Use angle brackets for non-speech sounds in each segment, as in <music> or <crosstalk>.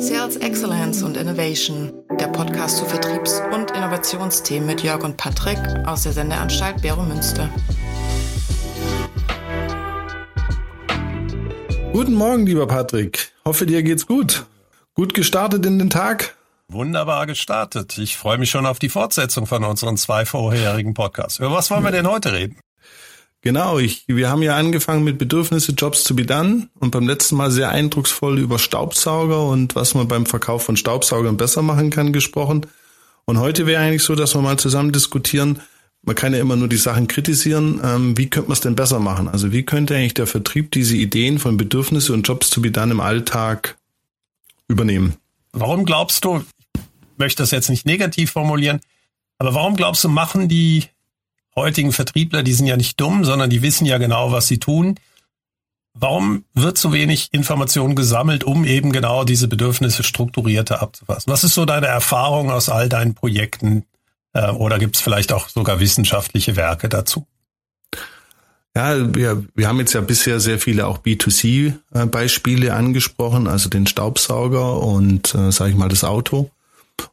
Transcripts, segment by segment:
Sales Excellence und Innovation, der Podcast zu Vertriebs- und Innovationsthemen mit Jörg und Patrick aus der Sendeanstalt Bero Münster. Guten Morgen, lieber Patrick. Hoffe, dir geht's gut. Gut gestartet in den Tag? Wunderbar gestartet. Ich freue mich schon auf die Fortsetzung von unseren zwei vorherigen Podcasts. Über was wollen wir denn heute reden? Genau, ich, wir haben ja angefangen mit Bedürfnisse Jobs to be done und beim letzten Mal sehr eindrucksvoll über Staubsauger und was man beim Verkauf von Staubsaugern besser machen kann gesprochen. Und heute wäre eigentlich so, dass wir mal zusammen diskutieren, man kann ja immer nur die Sachen kritisieren, ähm, wie könnte man es denn besser machen? Also wie könnte eigentlich der Vertrieb diese Ideen von Bedürfnisse und Jobs to be done im Alltag übernehmen? Warum glaubst du, ich möchte das jetzt nicht negativ formulieren, aber warum glaubst du, machen die heutigen Vertriebler, die sind ja nicht dumm, sondern die wissen ja genau, was sie tun. Warum wird so wenig Information gesammelt, um eben genau diese Bedürfnisse strukturierter abzufassen? Was ist so deine Erfahrung aus all deinen Projekten? Äh, oder gibt es vielleicht auch sogar wissenschaftliche Werke dazu? Ja, wir, wir haben jetzt ja bisher sehr viele auch B2C-Beispiele angesprochen, also den Staubsauger und, äh, sage ich mal, das Auto.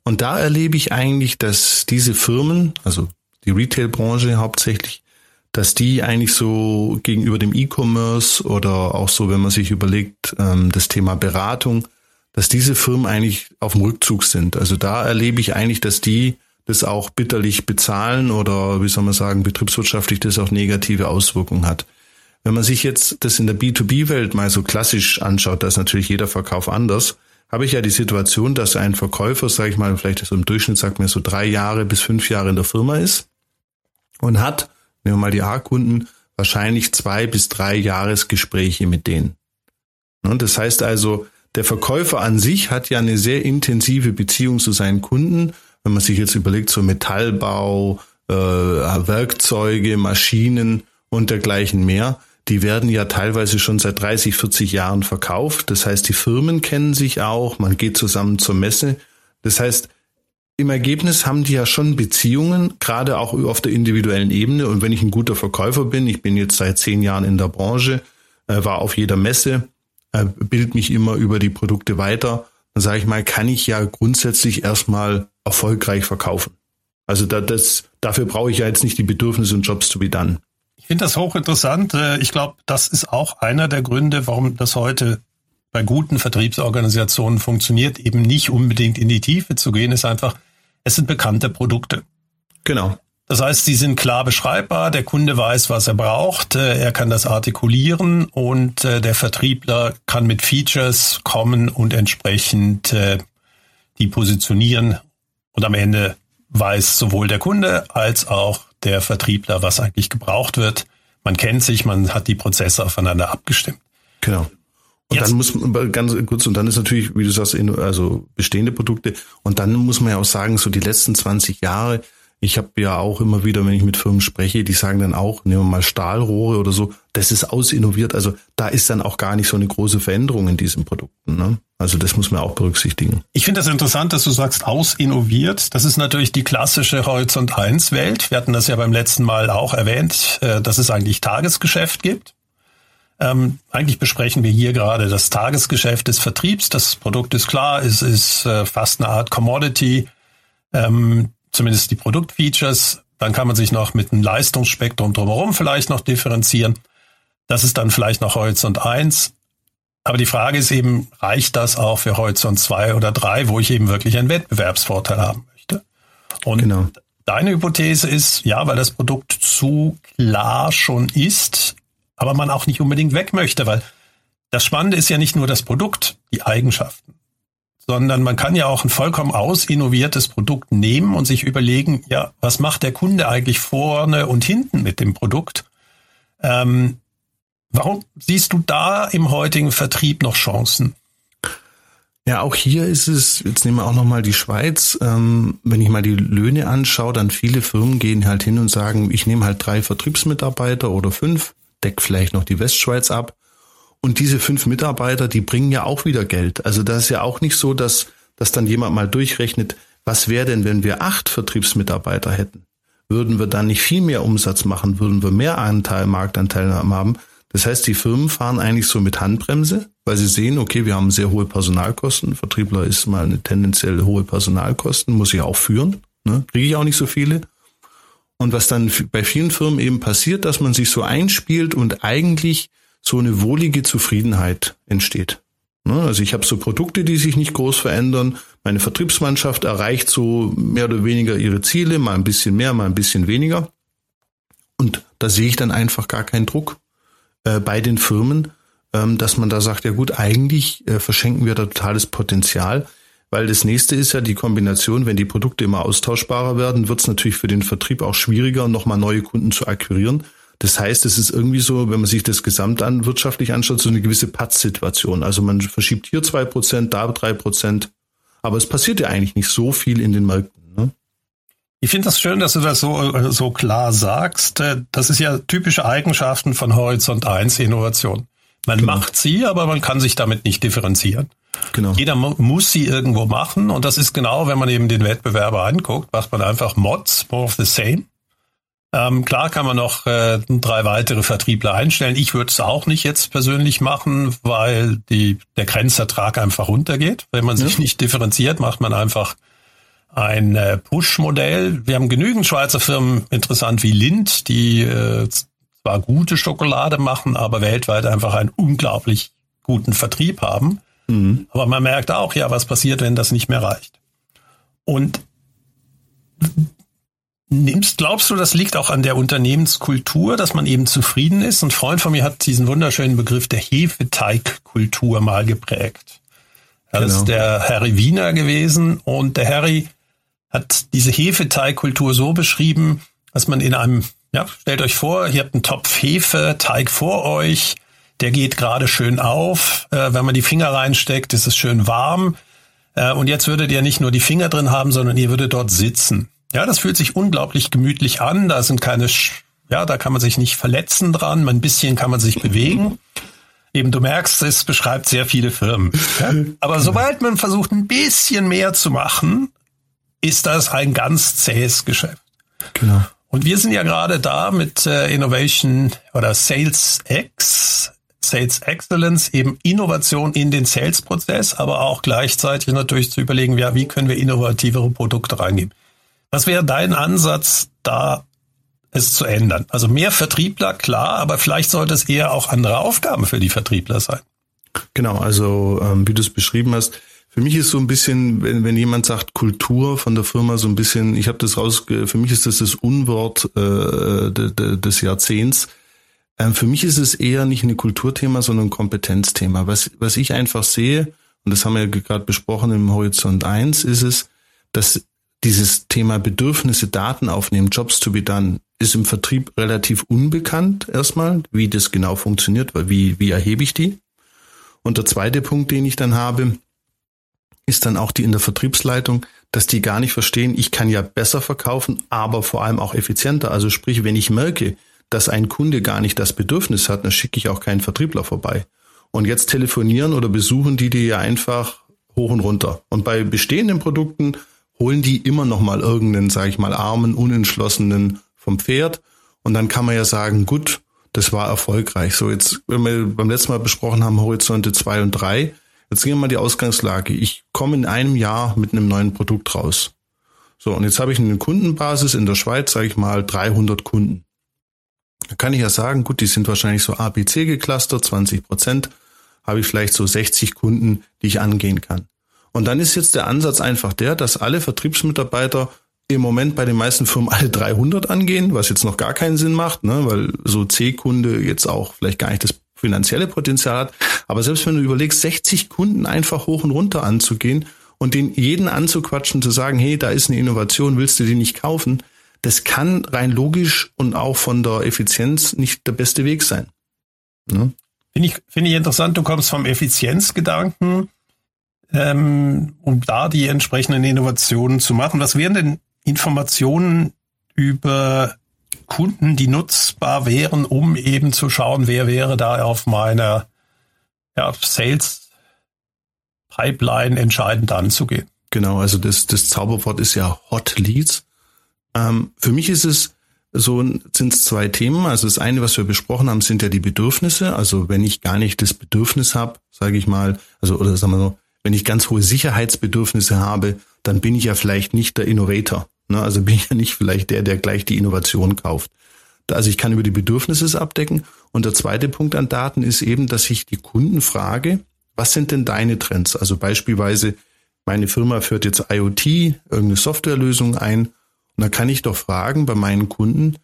Und da erlebe ich eigentlich, dass diese Firmen, also die Retail-Branche hauptsächlich, dass die eigentlich so gegenüber dem E-Commerce oder auch so, wenn man sich überlegt, ähm, das Thema Beratung, dass diese Firmen eigentlich auf dem Rückzug sind. Also da erlebe ich eigentlich, dass die das auch bitterlich bezahlen oder wie soll man sagen, betriebswirtschaftlich das auch negative Auswirkungen hat. Wenn man sich jetzt das in der B2B-Welt mal so klassisch anschaut, da ist natürlich jeder Verkauf anders, habe ich ja die Situation, dass ein Verkäufer, sage ich mal, vielleicht so im Durchschnitt sagt mir so drei Jahre bis fünf Jahre in der Firma ist und hat, nehmen wir mal die A-Kunden, wahrscheinlich zwei bis drei Jahresgespräche mit denen. Und das heißt also, der Verkäufer an sich hat ja eine sehr intensive Beziehung zu seinen Kunden. Wenn man sich jetzt überlegt, so Metallbau, äh, Werkzeuge, Maschinen und dergleichen mehr, die werden ja teilweise schon seit 30, 40 Jahren verkauft. Das heißt, die Firmen kennen sich auch, man geht zusammen zur Messe. Das heißt, im Ergebnis haben die ja schon Beziehungen, gerade auch auf der individuellen Ebene. Und wenn ich ein guter Verkäufer bin, ich bin jetzt seit zehn Jahren in der Branche, äh, war auf jeder Messe, äh, bild mich immer über die Produkte weiter, dann sage ich mal, kann ich ja grundsätzlich erstmal erfolgreich verkaufen. Also da, das, dafür brauche ich ja jetzt nicht die Bedürfnisse und Jobs to be done. Ich finde das hochinteressant. Äh, ich glaube, das ist auch einer der Gründe, warum das heute bei guten Vertriebsorganisationen funktioniert, eben nicht unbedingt in die Tiefe zu gehen, ist einfach, es sind bekannte Produkte. Genau. Das heißt, sie sind klar beschreibbar, der Kunde weiß, was er braucht, äh, er kann das artikulieren und äh, der Vertriebler kann mit Features kommen und entsprechend äh, die positionieren und am Ende weiß sowohl der Kunde als auch der Vertriebler, was eigentlich gebraucht wird. Man kennt sich, man hat die Prozesse aufeinander abgestimmt. Genau. Und Jetzt. dann muss man ganz kurz, und dann ist natürlich, wie du sagst, also bestehende Produkte. Und dann muss man ja auch sagen, so die letzten 20 Jahre, ich habe ja auch immer wieder, wenn ich mit Firmen spreche, die sagen dann auch, nehmen wir mal Stahlrohre oder so, das ist ausinnoviert. Also da ist dann auch gar nicht so eine große Veränderung in diesen Produkten. Ne? Also das muss man auch berücksichtigen. Ich finde das interessant, dass du sagst, ausinnoviert. Das ist natürlich die klassische Horizont 1 Welt. Wir hatten das ja beim letzten Mal auch erwähnt, äh, dass es eigentlich Tagesgeschäft gibt. Ähm, eigentlich besprechen wir hier gerade das Tagesgeschäft des Vertriebs. Das Produkt ist klar, es ist äh, fast eine Art Commodity, ähm, zumindest die Produktfeatures. Dann kann man sich noch mit einem Leistungsspektrum drumherum vielleicht noch differenzieren. Das ist dann vielleicht noch Horizont 1. Aber die Frage ist eben, reicht das auch für Horizont 2 oder 3, wo ich eben wirklich einen Wettbewerbsvorteil haben möchte? Und genau. deine Hypothese ist, ja, weil das Produkt zu klar schon ist, aber man auch nicht unbedingt weg möchte, weil das Spannende ist ja nicht nur das Produkt, die Eigenschaften, sondern man kann ja auch ein vollkommen ausinnoviertes Produkt nehmen und sich überlegen, ja, was macht der Kunde eigentlich vorne und hinten mit dem Produkt? Ähm, warum siehst du da im heutigen Vertrieb noch Chancen? Ja, auch hier ist es, jetzt nehmen wir auch nochmal die Schweiz, ähm, wenn ich mal die Löhne anschaue, dann viele Firmen gehen halt hin und sagen, ich nehme halt drei Vertriebsmitarbeiter oder fünf deckt vielleicht noch die Westschweiz ab. Und diese fünf Mitarbeiter, die bringen ja auch wieder Geld. Also das ist ja auch nicht so, dass, dass dann jemand mal durchrechnet, was wäre denn, wenn wir acht Vertriebsmitarbeiter hätten? Würden wir dann nicht viel mehr Umsatz machen? Würden wir mehr Anteil, Marktanteil haben? Das heißt, die Firmen fahren eigentlich so mit Handbremse, weil sie sehen, okay, wir haben sehr hohe Personalkosten. Vertriebler ist mal eine tendenziell hohe Personalkosten, muss ich auch führen, ne? kriege ich auch nicht so viele. Und was dann bei vielen Firmen eben passiert, dass man sich so einspielt und eigentlich so eine wohlige Zufriedenheit entsteht. Ne? Also ich habe so Produkte, die sich nicht groß verändern. Meine Vertriebsmannschaft erreicht so mehr oder weniger ihre Ziele, mal ein bisschen mehr, mal ein bisschen weniger. Und da sehe ich dann einfach gar keinen Druck äh, bei den Firmen, ähm, dass man da sagt, ja gut, eigentlich äh, verschenken wir da totales Potenzial, weil das nächste ist ja die Kombination, wenn die Produkte immer austauschbarer werden, wird es natürlich für den Vertrieb auch schwieriger, nochmal neue Kunden zu akquirieren. Das heißt, es ist irgendwie so, wenn man sich das gesamt an wirtschaftlich anschaut, so eine gewisse Patz-Situation. Also man verschiebt hier zwei Prozent, da drei Prozent, aber es passiert ja eigentlich nicht so viel in den Märkten. Ne? Ich finde das schön, dass du das so, so klar sagst. Das ist ja typische Eigenschaften von Horizont 1 Innovation. Man genau. macht sie, aber man kann sich damit nicht differenzieren. Genau. Jeder muss sie irgendwo machen und das ist genau, wenn man eben den Wettbewerber anguckt, macht man einfach Mods, more of the same. Ähm, klar kann man noch äh, drei weitere Vertriebler einstellen. Ich würde es auch nicht jetzt persönlich machen, weil die, der Grenzertrag einfach runtergeht. Wenn man sich nicht differenziert, macht man einfach ein äh, Push-Modell. Wir haben genügend Schweizer Firmen, interessant wie Lind, die äh, zwar gute Schokolade machen, aber weltweit einfach einen unglaublich guten Vertrieb haben. Mhm. Aber man merkt auch, ja, was passiert, wenn das nicht mehr reicht. Und nimmst, glaubst du, das liegt auch an der Unternehmenskultur, dass man eben zufrieden ist? Ein Freund von mir hat diesen wunderschönen Begriff der Hefeteigkultur mal geprägt. Das genau. ist der Harry Wiener gewesen und der Harry hat diese Hefeteigkultur so beschrieben, dass man in einem, ja, stellt euch vor, ihr habt einen Topf Hefeteig vor euch, der geht gerade schön auf, äh, wenn man die Finger reinsteckt, ist es schön warm. Äh, und jetzt würdet ihr nicht nur die Finger drin haben, sondern ihr würdet dort sitzen. Ja, das fühlt sich unglaublich gemütlich an. Da sind keine, ja, da kann man sich nicht verletzen dran. Ein bisschen kann man sich bewegen. Eben, du merkst, es beschreibt sehr viele Firmen. Ja? Aber sobald man versucht, ein bisschen mehr zu machen, ist das ein ganz zähes Geschäft. Genau. Und wir sind ja gerade da mit äh, Innovation oder Sales X, Sales Excellence, eben Innovation in den Sales-Prozess, aber auch gleichzeitig natürlich zu überlegen, ja, wie können wir innovativere Produkte reingeben. Was wäre dein Ansatz, da es zu ändern? Also mehr Vertriebler, klar, aber vielleicht sollte es eher auch andere Aufgaben für die Vertriebler sein. Genau, also ähm, wie du es beschrieben hast, für mich ist so ein bisschen, wenn, wenn jemand sagt Kultur von der Firma, so ein bisschen, ich habe das raus, für mich ist das das Unwort äh, de, de, des Jahrzehnts. Ähm, für mich ist es eher nicht ein Kulturthema, sondern ein Kompetenzthema. Was, was ich einfach sehe, und das haben wir ja gerade besprochen im Horizont 1, ist es, dass dieses Thema Bedürfnisse, Daten aufnehmen, Jobs to be done, ist im Vertrieb relativ unbekannt erstmal, wie das genau funktioniert, weil wie, wie erhebe ich die? Und der zweite Punkt, den ich dann habe, ist dann auch die in der Vertriebsleitung, dass die gar nicht verstehen, ich kann ja besser verkaufen, aber vor allem auch effizienter. Also sprich, wenn ich merke, dass ein Kunde gar nicht das Bedürfnis hat, dann schicke ich auch keinen Vertriebler vorbei. Und jetzt telefonieren oder besuchen die die ja einfach hoch und runter. Und bei bestehenden Produkten holen die immer noch mal irgendeinen, sage ich mal, armen, unentschlossenen vom Pferd. Und dann kann man ja sagen, gut, das war erfolgreich. So jetzt, wenn wir beim letzten Mal besprochen haben, Horizonte zwei und drei, jetzt gehen wir mal die Ausgangslage. Ich komme in einem Jahr mit einem neuen Produkt raus. So, und jetzt habe ich eine Kundenbasis in der Schweiz, sage ich mal, 300 Kunden. Da kann ich ja sagen, gut, die sind wahrscheinlich so A, B, C geclustert, 20 Prozent, habe ich vielleicht so 60 Kunden, die ich angehen kann. Und dann ist jetzt der Ansatz einfach der, dass alle Vertriebsmitarbeiter im Moment bei den meisten Firmen alle 300 angehen, was jetzt noch gar keinen Sinn macht, ne, weil so C-Kunde jetzt auch vielleicht gar nicht das finanzielle Potenzial hat. Aber selbst wenn du überlegst, 60 Kunden einfach hoch und runter anzugehen und den jeden anzuquatschen, zu sagen, hey, da ist eine Innovation, willst du die nicht kaufen? Das kann rein logisch und auch von der Effizienz nicht der beste Weg sein. Ne? Finde ich, finde ich interessant, du kommst vom Effizienzgedanken ähm, um da die entsprechenden Innovationen zu machen. Was wären denn Informationen über Kunden, die nutzbar wären, um eben zu schauen, wer wäre da auf meiner ja, Sales Pipeline entscheidend anzugehen? Genau, also das, das Zauberwort ist ja Hot Leads. Ähm, für mich ist es so sind es zwei Themen. Also das eine, was wir besprochen haben, sind ja die Bedürfnisse. Also wenn ich gar nicht das Bedürfnis habe, sage ich mal, also oder sagen wir so, wenn ich ganz hohe Sicherheitsbedürfnisse habe, dann bin ich ja vielleicht nicht der Innovator. Ne? Also bin ich ja nicht vielleicht der, der gleich die Innovation kauft. Also ich kann über die Bedürfnisse abdecken. Und der zweite Punkt an Daten ist eben, dass ich die Kunden frage, was sind denn deine Trends? Also beispielsweise, meine Firma führt jetzt IoT, irgendeine Softwarelösung ein und da kann ich doch fragen bei meinen Kunden,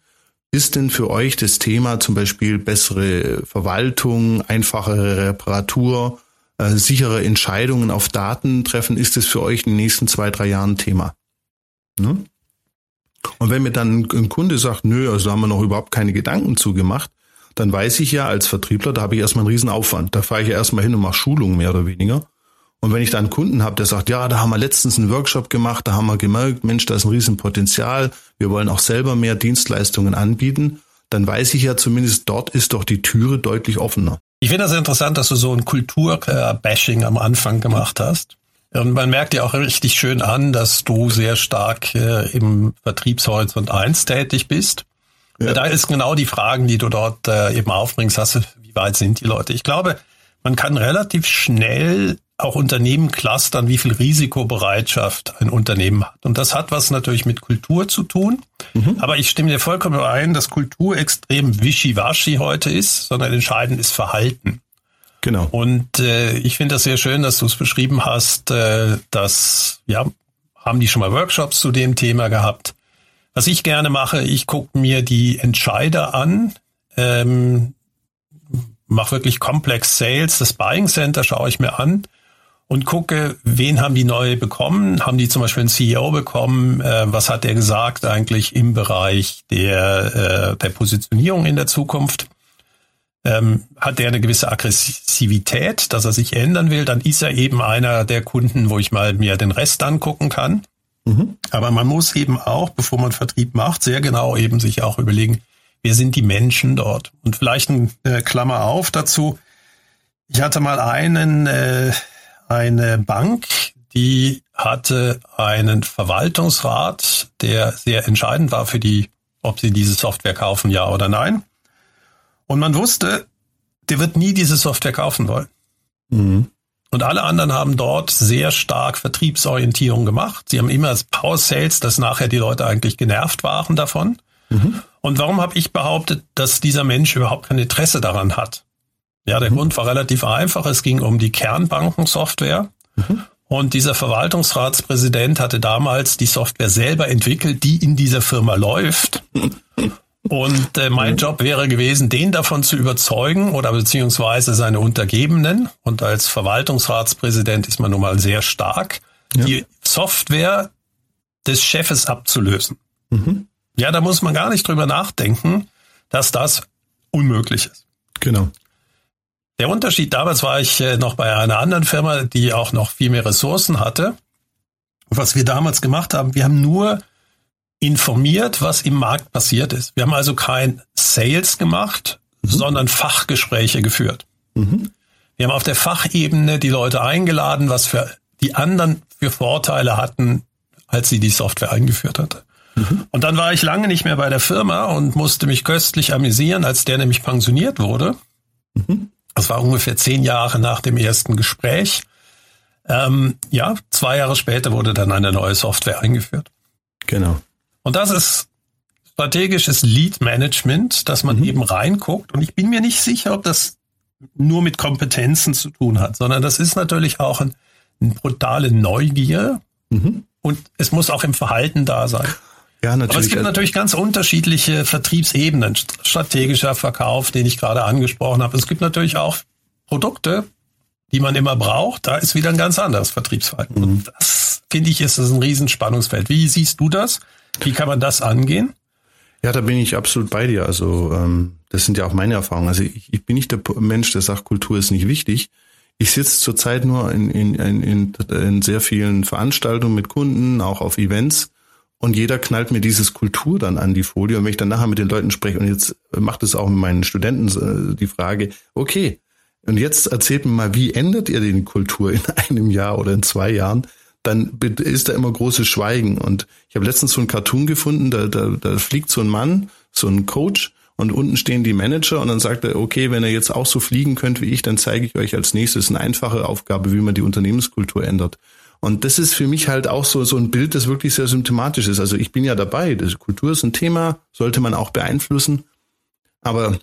ist denn für euch das Thema zum Beispiel bessere Verwaltung, einfachere Reparatur, äh, sichere Entscheidungen auf Daten treffen, ist es für euch in den nächsten zwei, drei Jahren Thema? Ne? Und wenn mir dann ein Kunde sagt, nö, also haben wir noch überhaupt keine Gedanken zugemacht, dann weiß ich ja als Vertriebler, da habe ich erstmal einen riesen Aufwand. Da fahre ich ja erstmal hin und mache Schulungen mehr oder weniger. Und wenn ich da einen Kunden habe, der sagt, ja, da haben wir letztens einen Workshop gemacht, da haben wir gemerkt, Mensch, da ist ein Riesenpotenzial, wir wollen auch selber mehr Dienstleistungen anbieten, dann weiß ich ja zumindest, dort ist doch die Türe deutlich offener. Ich finde das interessant, dass du so ein Kulturbashing am Anfang gemacht hast. Und man merkt ja auch richtig schön an, dass du sehr stark äh, im Vertriebshorizont 1 tätig bist. Ja. Da ist genau die Fragen, die du dort äh, eben aufbringst, hast, wie weit sind die Leute? Ich glaube, man kann relativ schnell auch Unternehmen clustern, wie viel Risikobereitschaft ein Unternehmen hat. Und das hat was natürlich mit Kultur zu tun. Mhm. Aber ich stimme dir vollkommen ein, dass Kultur extrem wischiwaschi heute ist, sondern entscheidend ist Verhalten. Genau. Und äh, ich finde das sehr schön, dass du es beschrieben hast, äh, dass, ja, haben die schon mal Workshops zu dem Thema gehabt. Was ich gerne mache, ich gucke mir die Entscheider an, ähm, mache wirklich Complex Sales, das Buying Center schaue ich mir an und gucke, wen haben die neu bekommen? Haben die zum Beispiel einen CEO bekommen? Äh, was hat der gesagt eigentlich im Bereich der, äh, der Positionierung in der Zukunft? Ähm, hat der eine gewisse Aggressivität, dass er sich ändern will, dann ist er eben einer der Kunden, wo ich mal mir den Rest angucken kann. Mhm. Aber man muss eben auch, bevor man Vertrieb macht, sehr genau eben sich auch überlegen, wer sind die Menschen dort? Und vielleicht ein äh, Klammer auf dazu. Ich hatte mal einen äh, eine Bank, die hatte einen Verwaltungsrat, der sehr entscheidend war für die, ob sie diese Software kaufen, ja oder nein. Und man wusste, der wird nie diese Software kaufen wollen. Mhm. Und alle anderen haben dort sehr stark Vertriebsorientierung gemacht. Sie haben immer das Power Sales, dass nachher die Leute eigentlich genervt waren davon. Mhm. Und warum habe ich behauptet, dass dieser Mensch überhaupt kein Interesse daran hat? Ja, der mhm. Grund war relativ einfach. Es ging um die Kernbankensoftware. Mhm. Und dieser Verwaltungsratspräsident hatte damals die Software selber entwickelt, die in dieser Firma läuft. <laughs> Und äh, mein mhm. Job wäre gewesen, den davon zu überzeugen oder beziehungsweise seine Untergebenen. Und als Verwaltungsratspräsident ist man nun mal sehr stark, ja. die Software des Chefes abzulösen. Mhm. Ja, da muss man gar nicht drüber nachdenken, dass das unmöglich ist. Genau. Der Unterschied damals war ich äh, noch bei einer anderen Firma, die auch noch viel mehr Ressourcen hatte. was wir damals gemacht haben, wir haben nur informiert, was im Markt passiert ist. Wir haben also kein Sales gemacht, mhm. sondern Fachgespräche geführt. Mhm. Wir haben auf der Fachebene die Leute eingeladen, was für die anderen für Vorteile hatten, als sie die Software eingeführt hatte. Mhm. Und dann war ich lange nicht mehr bei der Firma und musste mich köstlich amüsieren, als der nämlich pensioniert wurde. Mhm. Das war ungefähr zehn Jahre nach dem ersten Gespräch. Ähm, ja, zwei Jahre später wurde dann eine neue Software eingeführt. Genau. Und das ist strategisches Lead Management, dass man mhm. eben reinguckt. Und ich bin mir nicht sicher, ob das nur mit Kompetenzen zu tun hat, sondern das ist natürlich auch ein, eine brutale Neugier. Mhm. Und es muss auch im Verhalten da sein. Ja, natürlich. Aber es gibt natürlich ganz unterschiedliche Vertriebsebenen. Strategischer Verkauf, den ich gerade angesprochen habe. Es gibt natürlich auch Produkte, die man immer braucht. Da ist wieder ein ganz anderes Vertriebsverhalten. Mhm. Und das, finde ich, ist das ein Riesenspannungsfeld. Wie siehst du das? Wie kann man das angehen? Ja, da bin ich absolut bei dir. Also ähm, das sind ja auch meine Erfahrungen. Also ich, ich bin nicht der Mensch, der sagt, Kultur ist nicht wichtig. Ich sitze zurzeit nur in, in, in, in sehr vielen Veranstaltungen mit Kunden, auch auf Events und jeder knallt mir dieses Kultur dann an die Folie. Und wenn ich dann nachher mit den Leuten spreche, und jetzt macht es auch mit meinen Studenten äh, die Frage, okay, und jetzt erzählt mir mal, wie ändert ihr die Kultur in <laughs> einem Jahr oder in zwei Jahren? Dann ist da immer großes Schweigen. Und ich habe letztens so einen Cartoon gefunden, da, da, da fliegt so ein Mann, so ein Coach, und unten stehen die Manager und dann sagt er, okay, wenn ihr jetzt auch so fliegen könnt wie ich, dann zeige ich euch als nächstes eine einfache Aufgabe, wie man die Unternehmenskultur ändert. Und das ist für mich halt auch so, so ein Bild, das wirklich sehr symptomatisch ist. Also ich bin ja dabei. Das Kultur ist ein Thema, sollte man auch beeinflussen. Aber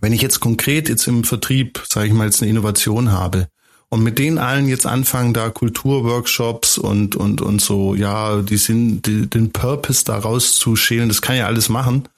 wenn ich jetzt konkret jetzt im Vertrieb, sage ich mal, jetzt eine Innovation habe, und mit denen allen jetzt anfangen, da Kulturworkshops und, und, und so, ja, die sind, die, den Purpose daraus zu schälen, das kann ja alles machen.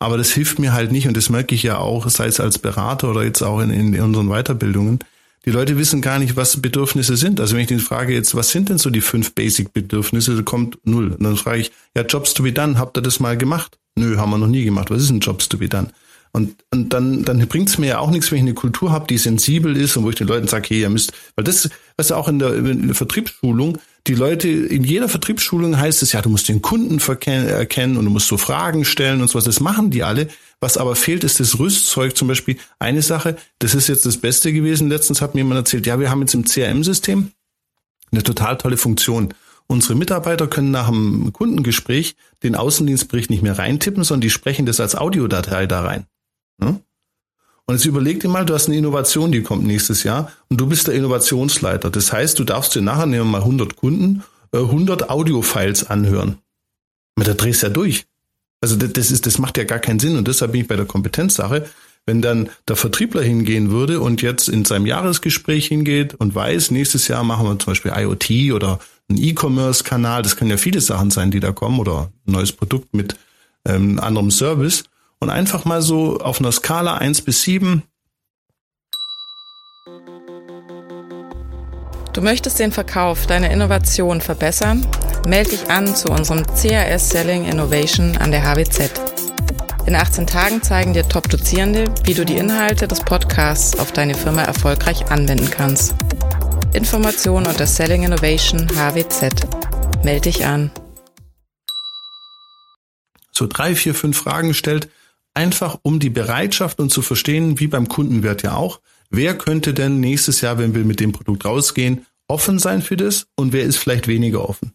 Aber das hilft mir halt nicht und das merke ich ja auch, sei es als Berater oder jetzt auch in, in unseren Weiterbildungen. Die Leute wissen gar nicht, was Bedürfnisse sind. Also wenn ich den frage jetzt, was sind denn so die fünf Basic-Bedürfnisse, da kommt null. Und dann frage ich, ja, Jobs to be done, habt ihr das mal gemacht? Nö, haben wir noch nie gemacht. Was ist ein Jobs to be done? Und, und dann, dann bringt es mir ja auch nichts, wenn ich eine Kultur habe, die sensibel ist und wo ich den Leuten sage, hey, ihr müsst, weil das, was ja auch in der, in der Vertriebsschulung, die Leute, in jeder Vertriebsschulung heißt es ja, du musst den Kunden erkennen und du musst so Fragen stellen und sowas. Das machen die alle. Was aber fehlt, ist das Rüstzeug. Zum Beispiel eine Sache, das ist jetzt das Beste gewesen. Letztens hat mir jemand erzählt, ja, wir haben jetzt im CRM-System eine total tolle Funktion. Unsere Mitarbeiter können nach einem Kundengespräch den Außendienstbericht nicht mehr reintippen, sondern die sprechen das als Audiodatei da rein. Ne? Und jetzt überleg dir mal, du hast eine Innovation, die kommt nächstes Jahr und du bist der Innovationsleiter. Das heißt, du darfst dir nachher, nehmen wir mal 100 Kunden, 100 äh, Audiofiles anhören. Aber da drehst du ja durch. Also das ist, das macht ja gar keinen Sinn und deshalb bin ich bei der Kompetenzsache. Wenn dann der Vertriebler hingehen würde und jetzt in seinem Jahresgespräch hingeht und weiß, nächstes Jahr machen wir zum Beispiel IoT oder einen E-Commerce-Kanal, das können ja viele Sachen sein, die da kommen oder ein neues Produkt mit ähm, anderem Service und einfach mal so auf einer Skala 1 bis 7. Du möchtest den Verkauf deiner Innovation verbessern? Melde dich an zu unserem CRS Selling Innovation an der HWZ. In 18 Tagen zeigen dir Top-Dozierende, wie du die Inhalte des Podcasts auf deine Firma erfolgreich anwenden kannst. Informationen unter Selling Innovation HWZ. Melde dich an. So drei, vier, fünf Fragen stellt, einfach um die Bereitschaft und zu verstehen, wie beim Kundenwert ja auch, wer könnte denn nächstes Jahr, wenn wir mit dem Produkt rausgehen, offen sein für das und wer ist vielleicht weniger offen.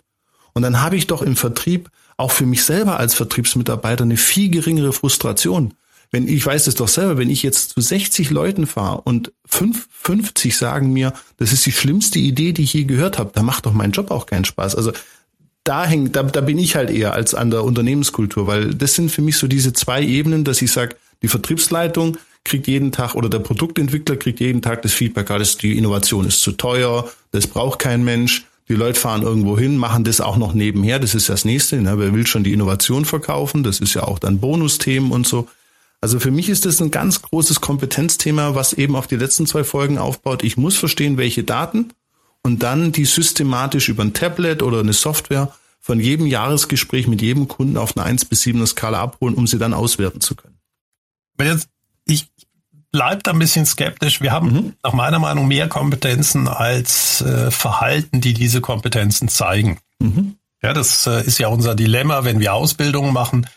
Und dann habe ich doch im Vertrieb auch für mich selber als Vertriebsmitarbeiter eine viel geringere Frustration. Wenn ich weiß es doch selber, wenn ich jetzt zu 60 Leuten fahre und 5, 50 sagen mir, das ist die schlimmste Idee, die ich je gehört habe, da macht doch mein Job auch keinen Spaß. Also da hängt, da, da bin ich halt eher als an der Unternehmenskultur, weil das sind für mich so diese zwei Ebenen, dass ich sage, die Vertriebsleitung kriegt jeden Tag oder der Produktentwickler kriegt jeden Tag das Feedback, alles die Innovation ist zu teuer, das braucht kein Mensch. Die Leute fahren irgendwo hin, machen das auch noch nebenher, das ist das nächste. Ne? Wer will schon die Innovation verkaufen? Das ist ja auch dann Bonusthemen und so. Also für mich ist das ein ganz großes Kompetenzthema, was eben auf die letzten zwei Folgen aufbaut. Ich muss verstehen, welche Daten und dann die systematisch über ein Tablet oder eine Software von jedem Jahresgespräch mit jedem Kunden auf einer 1 bis 7 Skala abholen, um sie dann auswerten zu können. Jetzt, ich bleibe da ein bisschen skeptisch. Wir haben mhm. nach meiner Meinung mehr Kompetenzen als äh, Verhalten, die diese Kompetenzen zeigen. Mhm. Ja, das äh, ist ja unser Dilemma, wenn wir Ausbildungen machen.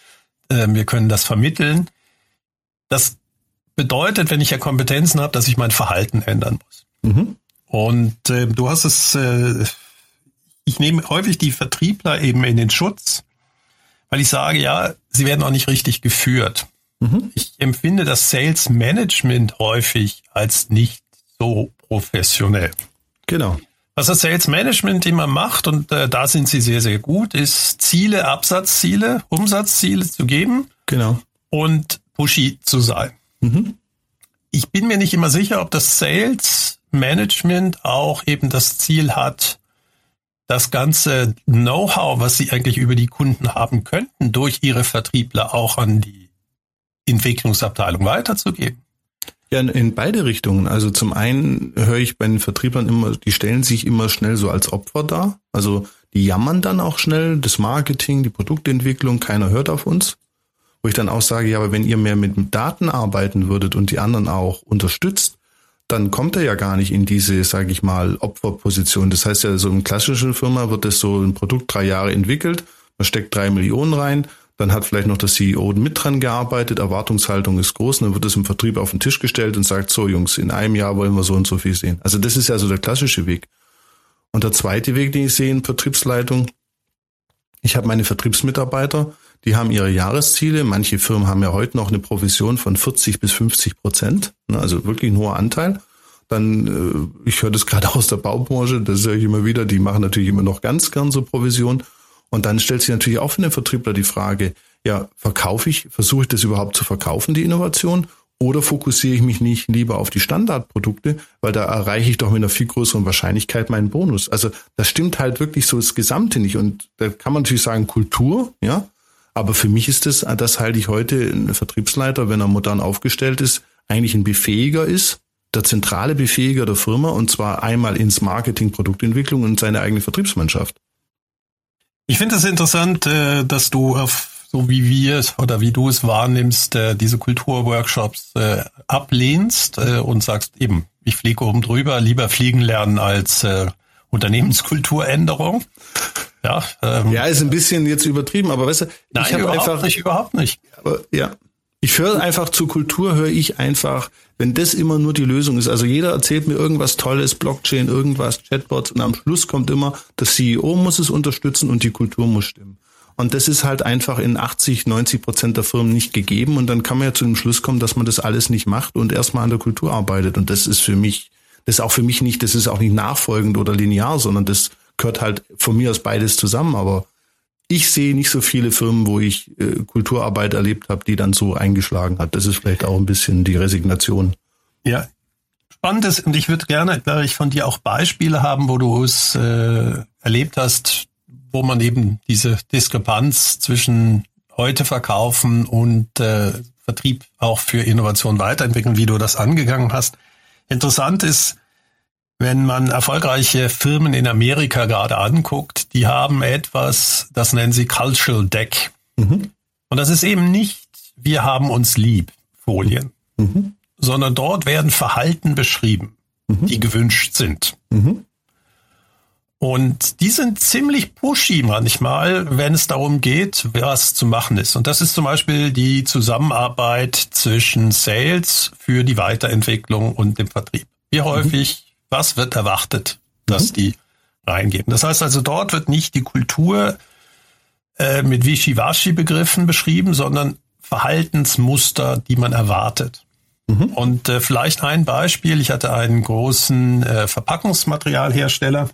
Äh, wir können das vermitteln. Das bedeutet, wenn ich ja Kompetenzen habe, dass ich mein Verhalten ändern muss. Mhm. Und äh, du hast es, äh, ich nehme häufig die Vertriebler eben in den Schutz, weil ich sage, ja, sie werden auch nicht richtig geführt. Mhm. Ich empfinde das Sales Management häufig als nicht so professionell. Genau. Was das Sales Management immer macht, und äh, da sind sie sehr, sehr gut, ist Ziele, Absatzziele, Umsatzziele zu geben. Genau. Und pushy zu sein. Mhm. Ich bin mir nicht immer sicher, ob das Sales Management auch eben das Ziel hat, das ganze Know-how, was sie eigentlich über die Kunden haben könnten, durch ihre Vertriebler auch an die Entwicklungsabteilung weiterzugeben. Ja, in beide Richtungen. Also zum einen höre ich bei den Vertriebern immer, die stellen sich immer schnell so als Opfer dar. Also die jammern dann auch schnell, das Marketing, die Produktentwicklung, keiner hört auf uns. Wo ich dann auch sage, ja, aber wenn ihr mehr mit Daten arbeiten würdet und die anderen auch unterstützt, dann kommt er ja gar nicht in diese, sage ich mal, Opferposition. Das heißt ja, so in klassischen Firma wird das so ein Produkt drei Jahre entwickelt, man steckt drei Millionen rein, dann hat vielleicht noch der CEO mit dran gearbeitet, Erwartungshaltung ist groß, und dann wird es im Vertrieb auf den Tisch gestellt und sagt, so Jungs, in einem Jahr wollen wir so und so viel sehen. Also das ist ja so der klassische Weg. Und der zweite Weg, den ich sehe in Vertriebsleitung, ich habe meine Vertriebsmitarbeiter, die haben ihre Jahresziele. Manche Firmen haben ja heute noch eine Provision von 40 bis 50 Prozent, ne, also wirklich ein hoher Anteil. Dann, äh, ich höre das <laughs> gerade aus der Baubranche, das höre ich immer wieder, die machen natürlich immer noch ganz gern so Provision. Und dann stellt sich natürlich auch für den Vertriebler die Frage, ja, verkaufe ich, versuche ich das überhaupt zu verkaufen, die Innovation? Oder fokussiere ich mich nicht lieber auf die Standardprodukte, weil da erreiche ich doch mit einer viel größeren Wahrscheinlichkeit meinen Bonus. Also das stimmt halt wirklich so das Gesamte nicht. Und da kann man natürlich sagen Kultur, ja. Aber für mich ist das, das halte ich heute ein Vertriebsleiter, wenn er modern aufgestellt ist, eigentlich ein Befähiger ist, der zentrale Befähiger der Firma und zwar einmal ins Marketing, Produktentwicklung und seine eigene Vertriebsmannschaft. Ich finde es das interessant, äh, dass du auf so wie wir es oder wie du es wahrnimmst, äh, diese Kulturworkshops äh, ablehnst und sagst eben, ich fliege oben drüber, lieber fliegen lernen als Unternehmenskulturänderung. Ja, ähm, ja, ist ein bisschen jetzt übertrieben, aber weißt du, nein, ich habe einfach nicht, überhaupt nicht. Aber ja, ich höre einfach zur Kultur, höre ich einfach, wenn das immer nur die Lösung ist. Also jeder erzählt mir irgendwas Tolles, Blockchain, irgendwas, Chatbots und am Schluss kommt immer, der CEO muss es unterstützen und die Kultur muss stimmen. Und das ist halt einfach in 80, 90 Prozent der Firmen nicht gegeben. Und dann kann man ja zu dem Schluss kommen, dass man das alles nicht macht und erstmal an der Kultur arbeitet. Und das ist für mich, das ist auch für mich nicht, das ist auch nicht nachfolgend oder linear, sondern das gehört halt von mir aus beides zusammen. Aber ich sehe nicht so viele Firmen, wo ich äh, Kulturarbeit erlebt habe, die dann so eingeschlagen hat. Das ist vielleicht auch ein bisschen die Resignation. Ja, spannend ist, und ich würde gerne gleich von dir auch Beispiele haben, wo du es äh, erlebt hast, wo man eben diese Diskrepanz zwischen heute verkaufen und äh, Vertrieb auch für Innovation weiterentwickeln, wie du das angegangen hast. Interessant ist, wenn man erfolgreiche Firmen in Amerika gerade anguckt, die haben etwas, das nennen sie Cultural Deck. Mhm. Und das ist eben nicht, wir haben uns lieb, Folien, mhm. sondern dort werden Verhalten beschrieben, mhm. die gewünscht sind. Mhm. Und die sind ziemlich pushy manchmal, wenn es darum geht, was zu machen ist. Und das ist zum Beispiel die Zusammenarbeit zwischen Sales für die Weiterentwicklung und dem Vertrieb. Wie mhm. häufig was wird erwartet, dass mhm. die reingeben. Das heißt also, dort wird nicht die Kultur äh, mit Wischiwaschi-Begriffen beschrieben, sondern Verhaltensmuster, die man erwartet. Mhm. Und äh, vielleicht ein Beispiel. Ich hatte einen großen äh, Verpackungsmaterialhersteller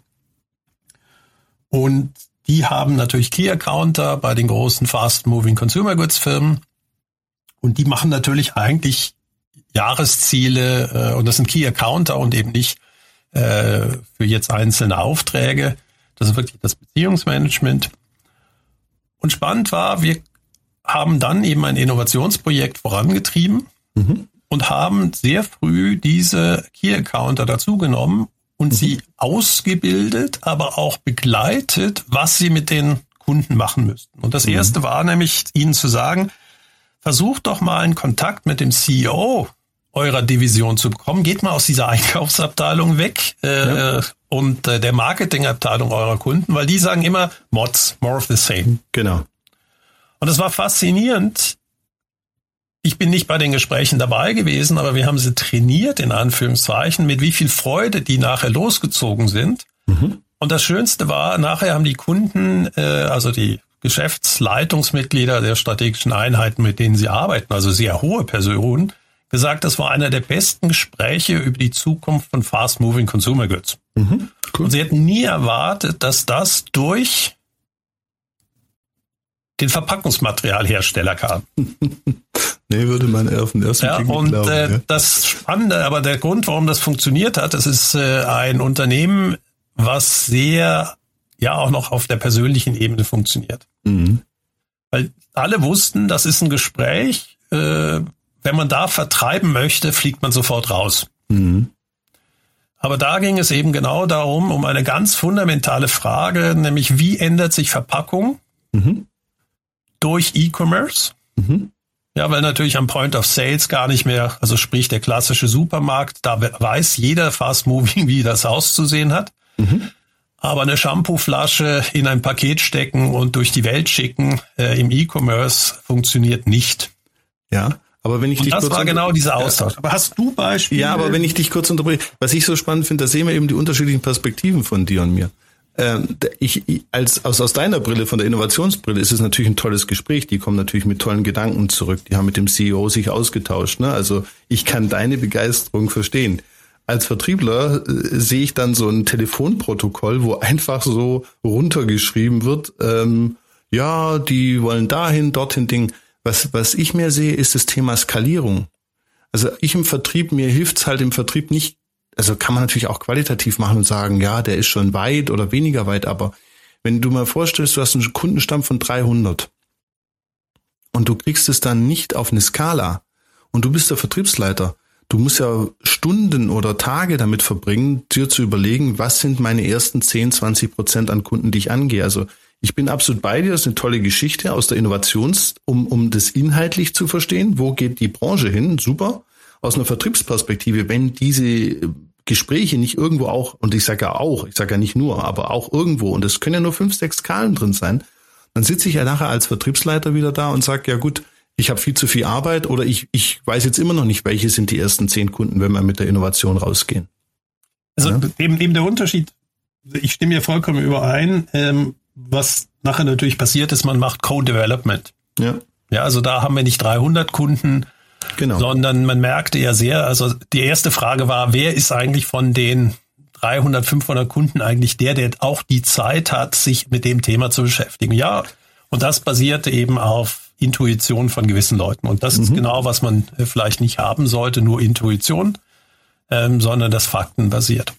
und die haben natürlich Key Accounter bei den großen Fast Moving Consumer Goods Firmen und die machen natürlich eigentlich Jahresziele äh, und das sind Key Accounter und eben nicht äh, für jetzt einzelne Aufträge. Das ist wirklich das Beziehungsmanagement. Und spannend war, wir haben dann eben ein Innovationsprojekt vorangetrieben mhm. und haben sehr früh diese Key Accounter dazugenommen und mhm. sie ausgebildet, aber auch begleitet, was sie mit den Kunden machen müssten. Und das mhm. erste war nämlich, ihnen zu sagen, versucht doch mal einen Kontakt mit dem CEO eurer Division zu bekommen. Geht mal aus dieser <laughs> Einkaufsabteilung weg äh, ja. und äh, der Marketingabteilung eurer Kunden, weil die sagen immer Mods, more of the same. Genau. Und es war faszinierend. Ich bin nicht bei den Gesprächen dabei gewesen, aber wir haben sie trainiert, in Anführungszeichen, mit wie viel Freude die nachher losgezogen sind. Mhm. Und das Schönste war, nachher haben die Kunden, äh, also die Geschäftsleitungsmitglieder der strategischen Einheiten, mit denen sie arbeiten, also sehr hohe Personen, gesagt, das war einer der besten Gespräche über die Zukunft von Fast Moving Consumer Goods. Mhm, cool. Und sie hätten nie erwartet, dass das durch den Verpackungsmaterialhersteller kam. <laughs> nee, würde man eher auf den ersten ja, Blick und glauben. Äh, ja. das Spannende, aber der Grund, warum das funktioniert hat, es ist äh, ein Unternehmen, was sehr, ja, auch noch auf der persönlichen Ebene funktioniert. Mhm. Weil alle wussten, das ist ein Gespräch, äh, wenn man da vertreiben möchte, fliegt man sofort raus. Mhm. Aber da ging es eben genau darum, um eine ganz fundamentale Frage, nämlich wie ändert sich Verpackung mhm. durch E-Commerce? Mhm. Ja, weil natürlich am Point of Sales gar nicht mehr, also sprich der klassische Supermarkt, da weiß jeder Fast Moving, <laughs> wie das auszusehen hat. Mhm. Aber eine Shampooflasche in ein Paket stecken und durch die Welt schicken äh, im E-Commerce funktioniert nicht. Ja, Aber wenn ich Und dich das kurz war genau dieser Austausch. Aber hast du Beispiele? Ja, aber wenn ich dich kurz unterbreche, was ich so spannend finde, da sehen wir eben die unterschiedlichen Perspektiven von dir und mir. Ähm, ich, als aus, aus deiner Brille, von der Innovationsbrille, ist es natürlich ein tolles Gespräch. Die kommen natürlich mit tollen Gedanken zurück. Die haben mit dem CEO sich ausgetauscht. Ne? Also ich kann deine Begeisterung verstehen. Als Vertriebler äh, sehe ich dann so ein Telefonprotokoll, wo einfach so runtergeschrieben wird, ähm, ja, die wollen dahin, dorthin Ding. Was, was ich mehr sehe, ist das Thema Skalierung. Also ich im Vertrieb, mir hilft's halt im Vertrieb nicht, also kann man natürlich auch qualitativ machen und sagen, ja, der ist schon weit oder weniger weit, aber wenn du mal vorstellst, du hast einen Kundenstamm von 300 und du kriegst es dann nicht auf eine Skala und du bist der Vertriebsleiter, du musst ja Stunden oder Tage damit verbringen, dir zu überlegen, was sind meine ersten 10, 20 Prozent an Kunden, die ich angehe. Also ich bin absolut bei dir, das ist eine tolle Geschichte aus der Innovations, um, um das inhaltlich zu verstehen. Wo geht die Branche hin? Super. Aus einer Vertriebsperspektive, wenn diese Gespräche nicht irgendwo auch, und ich sage ja auch, ich sage ja nicht nur, aber auch irgendwo, und es können ja nur fünf, sechs Skalen drin sein, dann sitze ich ja nachher als Vertriebsleiter wieder da und sage, ja gut, ich habe viel zu viel Arbeit oder ich, ich weiß jetzt immer noch nicht, welche sind die ersten zehn Kunden, wenn wir mit der Innovation rausgehen. Also Ja. eben, eben der Unterschied, ich stimme mir vollkommen überein, ähm, was nachher natürlich passiert ist, man macht Co-Development. Ja, Ja, also da haben wir nicht 300 Kunden, genau. sondern man merkte ja sehr, also die erste Frage war, wer ist eigentlich von den 300, 500 Kunden eigentlich der, der auch die Zeit hat, sich mit dem Thema zu beschäftigen? Ja, und das basierte eben auf Intuition von gewissen Leuten. Und das ist genau, was man äh, vielleicht nicht haben sollte, nur Intuition, ähm, sondern das faktenbasiert.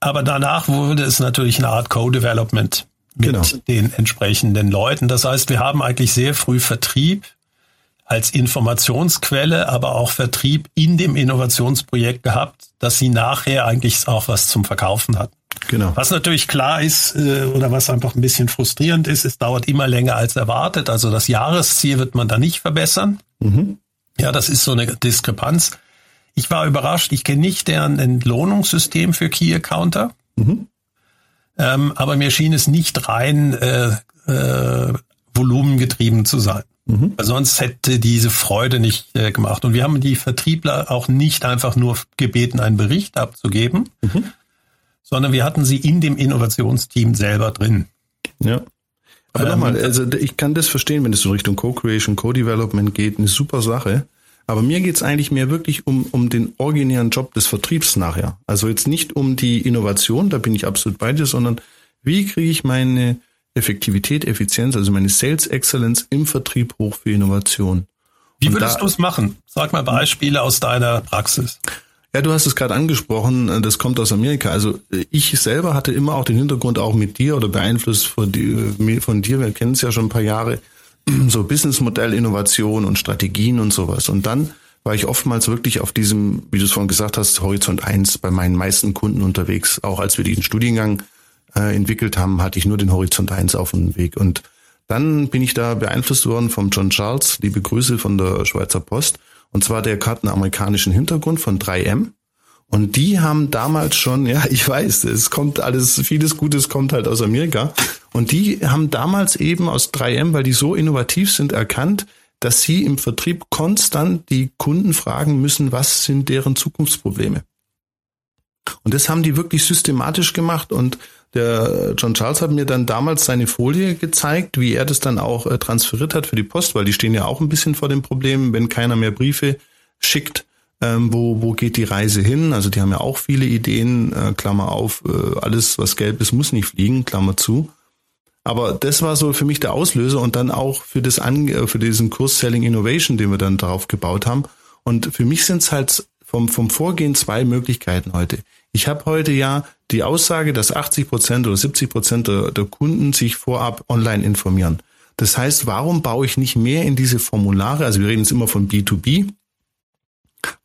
Aber danach wurde es natürlich eine Art Co-Development mit Genau. den entsprechenden Leuten. Das heißt, wir haben eigentlich sehr früh Vertrieb als Informationsquelle, aber auch Vertrieb in dem Innovationsprojekt gehabt, dass sie nachher eigentlich auch was zum Verkaufen hatten. Genau. Was natürlich klar ist äh, oder was einfach ein bisschen frustrierend ist, es dauert immer länger als erwartet. Also das Jahresziel wird man da nicht verbessern. Ja, das ist so eine Diskrepanz. Ich war überrascht, ich kenne nicht deren Entlohnungssystem für Key Accounter. Ähm, aber mir schien es nicht rein äh, äh, volumengetrieben zu sein. Weil sonst hätte diese Freude nicht äh, gemacht. Und wir haben die Vertriebler auch nicht einfach nur gebeten, einen Bericht abzugeben, sondern wir hatten sie in dem Innovationsteam selber drin. Ja. Aber Ähm, nochmal, also ich kann das verstehen, wenn es so Richtung Co-Creation, Co-Development geht, eine super Sache. Aber mir geht's eigentlich mehr wirklich um, um den originären Job des Vertriebs nachher. Also jetzt nicht um die Innovation, da bin ich absolut bei dir, sondern wie kriege ich meine Effektivität, Effizienz, also meine Sales Excellence im Vertrieb hoch für Innovation. Wie würdest du es machen? Sag mal Beispiele aus deiner Praxis. Ja, du hast es gerade angesprochen, das kommt aus Amerika. Also ich selber hatte immer auch den Hintergrund auch mit dir oder beeinflusst von dir, mir- von dir, wir kennen es ja schon ein paar Jahre, so Businessmodell, Innovation und Strategien und sowas. Und dann war ich oftmals wirklich auf diesem, wie du es vorhin gesagt hast, Horizont 1 bei meinen meisten Kunden unterwegs. Auch als wir diesen Studiengang äh, entwickelt haben, hatte ich nur den Horizont 1 auf dem Weg. Und dann bin ich da beeinflusst worden vom John Charles, liebe Grüße von der Schweizer Post. Und zwar der hat einen amerikanischen Hintergrund von 3M. Und die haben damals schon, ja, ich weiß, es kommt alles, vieles Gutes kommt halt aus Amerika. Und die haben damals eben aus 3M, weil die so innovativ sind, erkannt, dass sie im Vertrieb konstant die Kunden fragen müssen, was sind deren Zukunftsprobleme. Und das haben die wirklich systematisch gemacht und der John Charles hat mir dann damals seine Folie gezeigt, wie er das dann auch äh, transferiert hat für die Post, weil die stehen ja auch ein bisschen vor dem Problem, wenn keiner mehr Briefe schickt, ähm, wo, wo geht die Reise hin? Also die haben ja auch viele Ideen, äh, Klammer auf, äh, alles was gelb ist, muss nicht fliegen, Klammer zu. Aber das war so für mich der Auslöser und dann auch für das An äh, für diesen Kurs Selling Innovation, den wir dann darauf gebaut haben. Und für mich sind es halt vom, vom Vorgehen zwei Möglichkeiten heute. Ich habe heute ja die Aussage, dass 80 Prozent oder 70 Prozent der, der Kunden sich vorab online informieren. Das heißt, warum baue ich nicht mehr in diese Formulare? Also wir reden jetzt immer von B2B.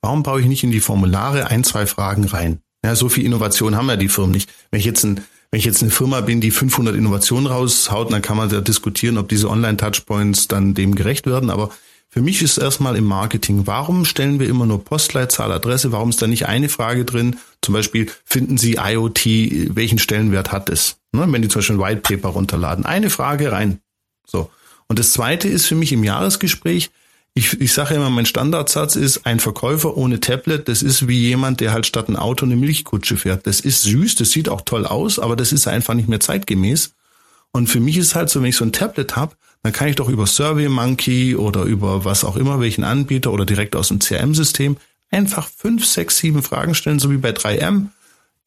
Warum baue ich nicht in die Formulare ein, zwei Fragen rein? Ja, so viel Innovation haben ja die Firmen nicht. Wenn ich jetzt ein, wenn ich jetzt eine Firma bin, die 500 Innovationen raushaut, dann kann man da diskutieren, ob diese Online-Touchpoints dann dem gerecht werden. Aber für mich ist erstmal im Marketing, warum stellen wir immer nur Postleitzahl, Adresse? Warum ist da nicht eine Frage drin? Zum Beispiel, finden Sie IoT, welchen Stellenwert hat es? Ne, wenn die zum Beispiel ein White Paper runterladen. Eine Frage rein. So. Und das zweite ist für mich im Jahresgespräch, Ich, ich sage immer, mein Standardsatz ist, ein Verkäufer ohne Tablet, das ist wie jemand, der halt statt ein Auto eine Milchkutsche fährt. Das ist süß, das sieht auch toll aus, aber das ist einfach nicht mehr zeitgemäß. Und für mich ist halt so, wenn ich so ein Tablet habe, dann kann ich doch über SurveyMonkey oder über was auch immer, welchen Anbieter oder direkt aus dem CRM-System einfach fünf, sechs, sieben Fragen stellen, so wie bei 3M.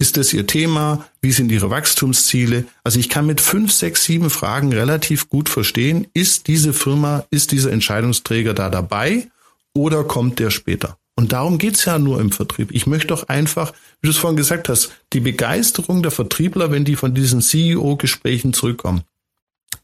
Ist das Ihr Thema? Wie sind Ihre Wachstumsziele? Also ich kann mit fünf, sechs, sieben Fragen relativ gut verstehen, ist diese Firma, ist dieser Entscheidungsträger da dabei oder kommt der später? Und darum geht's ja nur im Vertrieb. Ich möchte doch einfach, wie du es vorhin gesagt hast, die Begeisterung der Vertriebler, wenn die von diesen CEO-Gesprächen zurückkommen.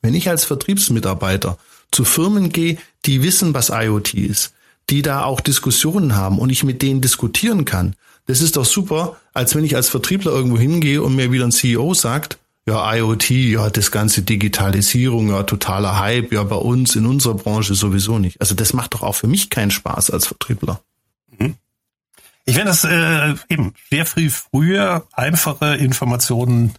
Wenn ich als Vertriebsmitarbeiter zu Firmen gehe, die wissen, was IoT ist, die da auch Diskussionen haben und ich mit denen diskutieren kann, das ist doch super, als wenn ich als Vertriebler irgendwo hingehe und mir wieder ein CEO sagt, ja, IoT, ja, das ganze Digitalisierung, ja, totaler Hype, ja, bei uns in unserer Branche sowieso nicht. Also das macht doch auch für mich keinen Spaß als Vertriebler. Mhm. Ich finde das äh, eben sehr früh früher einfache Informationen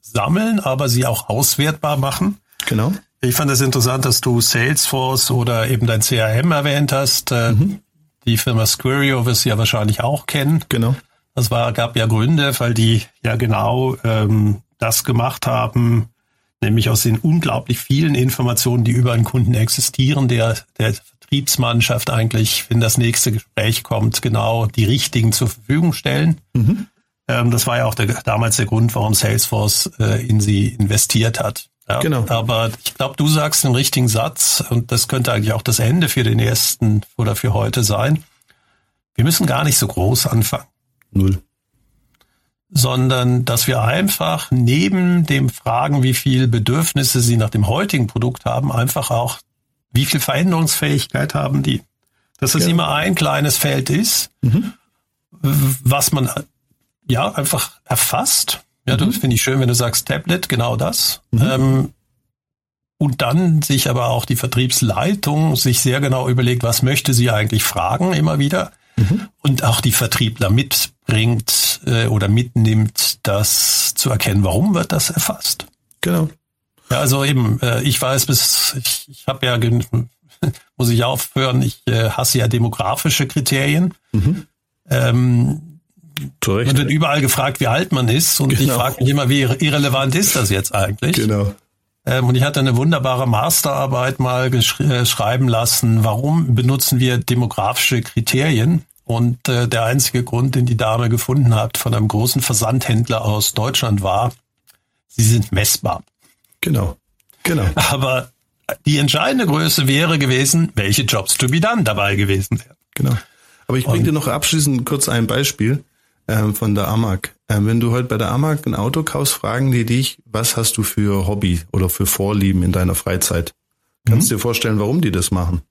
sammeln, aber sie auch auswertbar machen. Genau. Ich fand es das interessant, dass du Salesforce oder eben dein CRM erwähnt hast. Äh, mhm. Die Firma Squario wirst du ja wahrscheinlich auch kennen. Genau. Das war, gab ja Gründe, weil die ja genau ähm, das gemacht haben, nämlich aus den unglaublich vielen Informationen, die über einen Kunden existieren, der, der Vertriebsmannschaft eigentlich, wenn das nächste Gespräch kommt, genau die richtigen zur Verfügung stellen. Mhm. Ähm, das war ja auch der, damals der Grund, warum Salesforce äh, in sie investiert hat. Ja, genau. Aber ich glaube, du sagst den richtigen Satz und das könnte eigentlich auch das Ende für den ersten oder für heute sein. Wir müssen gar nicht so groß anfangen. Null. Sondern, dass wir einfach neben dem Fragen, wie viel Bedürfnisse sie nach dem heutigen Produkt haben, einfach auch, wie viel Veränderungsfähigkeit haben die. Dass es ja. immer ein kleines Feld ist, mhm. was man ja einfach erfasst ja, mhm. das finde ich schön, wenn du sagst Tablet, genau das. Mhm. Ähm, und dann sich aber auch die Vertriebsleitung sich sehr genau überlegt, was möchte sie eigentlich fragen, immer wieder. Mhm. Und auch die Vertriebler mitbringt äh, oder mitnimmt, das zu erkennen, warum wird das erfasst. Genau. Ja, also eben, äh, ich weiß bis, ich, ich habe ja, <laughs> muss ich aufhören, ich äh, hasse ja demografische Kriterien. Mhm. Ähm, Zurecht. Man wird überall gefragt, wie alt man ist. Und genau. ich frage mich immer, wie irrelevant ist das jetzt eigentlich? Genau. Ähm, und ich hatte eine wunderbare Masterarbeit mal äh, schreiben lassen, warum benutzen wir demografische Kriterien? Und äh, der einzige Grund, den die Dame gefunden hat von einem großen Versandhändler aus Deutschland war, sie sind messbar. Genau. Genau. <laughs> Aber die entscheidende Größe wäre gewesen, welche Jobs to be done dabei gewesen wären. Genau. Aber ich bringe dir noch abschließend kurz ein Beispiel ähm, von der AMAG. Ähm, wenn du heute bei der AMAG ein Auto kaufst, fragen die dich, was hast du für Hobby oder für Vorlieben in deiner Freizeit? Kannst du mhm. dir vorstellen, warum die das machen?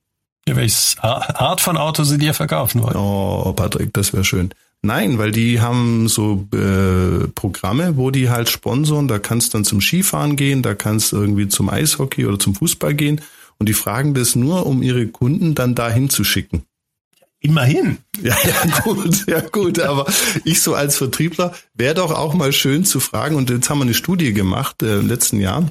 Ja, welches Art von Auto sie dir verkaufen wollen. Oh, Patrick, das wäre schön. Nein, weil die haben so äh, Programme, wo die halt sponsoren. Da kannst du dann zum Skifahren gehen, da kannst du irgendwie zum Eishockey oder zum Fußball gehen. Und die fragen das nur, um ihre Kunden dann dahin zu schicken. Immerhin. Ja, ja, gut, ja, gut. Aber ich so als Vertriebler wäre doch auch mal schön zu fragen, und jetzt haben wir eine Studie gemacht äh, im letzten Jahr,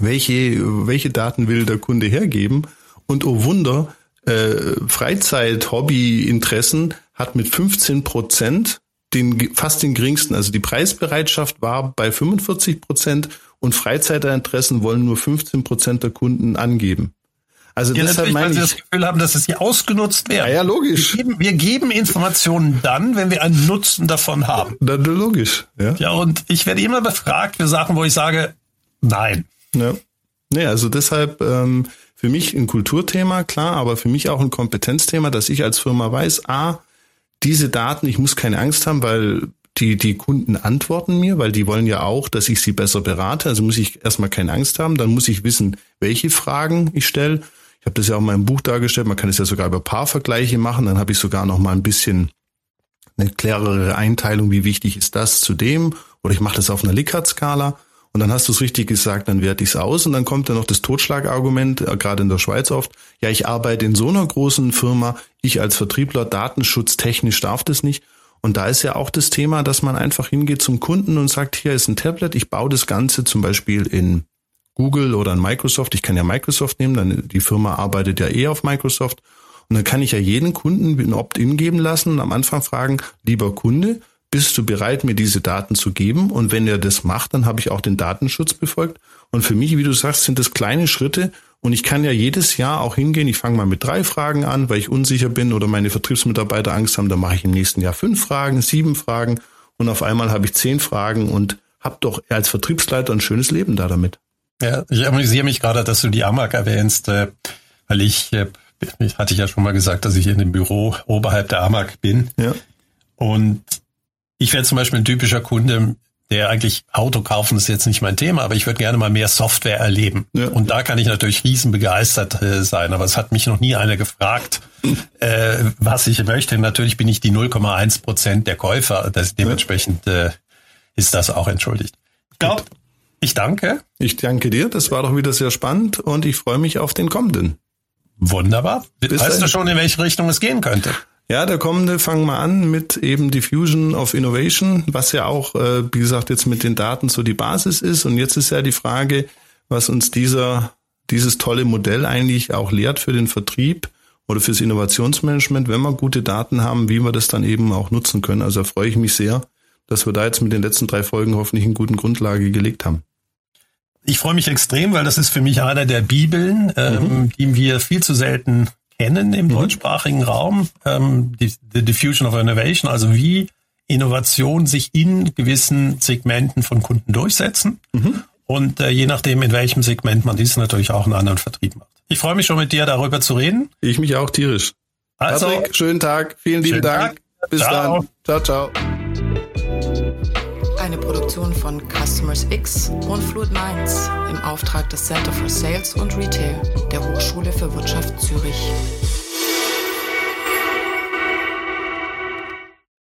welche, welche Daten will der Kunde hergeben? Und oh Wunder, äh, Freizeit, Hobby, Interessen hat mit 15 Prozent den, fast den geringsten. Also die Preisbereitschaft war bei 45 Prozent und Freizeitinteressen wollen nur 15 Prozent der Kunden angeben. Also ja, deshalb meine weil ich, Sie das Gefühl haben, dass es hier ausgenutzt wird. Ja, ja logisch. Wir geben, wir geben, Informationen dann, wenn wir einen Nutzen davon haben. Na, logisch. Ja. ja, und ich werde immer befragt für Sachen, wo ich sage, nein. Ja. Nee, also deshalb ähm, für mich ein Kulturthema, klar, aber für mich auch ein Kompetenzthema, dass ich als Firma weiß, a, diese Daten, ich muss keine Angst haben, weil die, die Kunden antworten mir, weil die wollen ja auch, dass ich sie besser berate. Also muss ich erstmal keine Angst haben. Dann muss ich wissen, welche Fragen ich stelle habe das ja auch in meinem Buch dargestellt. Man kann es ja sogar über Paarvergleiche machen. Dann habe ich sogar noch mal ein bisschen eine klarere Einteilung, wie wichtig ist das zu dem. Oder ich mache das auf einer Likert-Skala. Und dann hast du es richtig gesagt, dann werte ich es aus. Und dann kommt ja noch das Totschlagargument, äh, gerade in der Schweiz oft. Ja, ich arbeite in so einer großen Firma. Ich als Vertriebler, datenschutztechnisch darf das nicht. Und da ist ja auch das Thema, dass man einfach hingeht zum Kunden und sagt, hier ist ein Tablet, ich baue das Ganze zum Beispiel in Google oder an Microsoft. Ich kann ja Microsoft nehmen, dann die Firma arbeitet ja eh auf Microsoft. Und dann kann ich ja jeden Kunden ein Opt-in geben lassen und am Anfang fragen, lieber Kunde, bist du bereit, mir diese Daten zu geben? Und wenn er das macht, dann habe ich auch den Datenschutz befolgt. Und für mich, wie du sagst, sind das kleine Schritte. Und ich kann ja jedes Jahr auch hingehen. Ich fange mal mit drei Fragen an, weil ich unsicher bin oder meine Vertriebsmitarbeiter Angst haben. Dann mache ich im nächsten Jahr fünf Fragen, sieben Fragen. Und auf einmal habe ich zehn Fragen und habe doch als Vertriebsleiter ein schönes Leben da damit. Ja, ich amüsiere mich gerade, dass du die AMAG erwähnst, äh, weil ich, äh, ich hatte ja schon mal gesagt, dass ich in dem Büro oberhalb der AMAG bin. Ja. Und ich wäre zum Beispiel ein typischer Kunde, der eigentlich Auto kaufen ist jetzt nicht mein Thema, aber ich würde gerne mal mehr Software erleben. Ja. Und da kann ich natürlich riesen begeistert äh, sein, aber es hat mich noch nie einer gefragt, <laughs> äh, was ich möchte. Natürlich bin ich die 0,1 Prozent der Käufer, das, dementsprechend äh, ist das auch entschuldigt. Ich glaube, ich danke. Ich danke dir, das war doch wieder sehr spannend und ich freue mich auf den kommenden. Wunderbar. Bis weißt du schon, in welche Richtung es gehen könnte? Ja, der kommende fangen wir an mit eben Diffusion of Innovation, was ja auch, äh, wie gesagt, jetzt mit den Daten so die Basis ist. Und jetzt ist ja die Frage, was uns dieser, dieses tolle Modell eigentlich auch lehrt für den Vertrieb oder fürs Innovationsmanagement, wenn wir gute Daten haben, wie wir das dann eben auch nutzen können. Also da freue ich mich sehr, dass wir da jetzt mit den letzten drei Folgen hoffentlich einen guten Grundlage gelegt haben. Ich freue mich extrem, weil das ist für mich einer der Bibeln, ähm, mhm. die wir viel zu selten kennen im mhm. deutschsprachigen Raum, ähm, die, die Diffusion of Innovation, also wie Innovation sich in gewissen Segmenten von Kunden durchsetzen. Mhm. Und äh, je nachdem, in welchem Segment man dies natürlich auch einen anderen Vertrieb macht. Ich freue mich schon mit dir darüber zu reden. Ich mich auch tierisch. Also, Patrick, schönen Tag. Vielen lieben Dank. Tag. Bis ciao. dann. Ciao, ciao. Eine Produktion von Customers X und Fluid Minds im Auftrag des Center for Sales und Retail der Hochschule für Wirtschaft Zürich.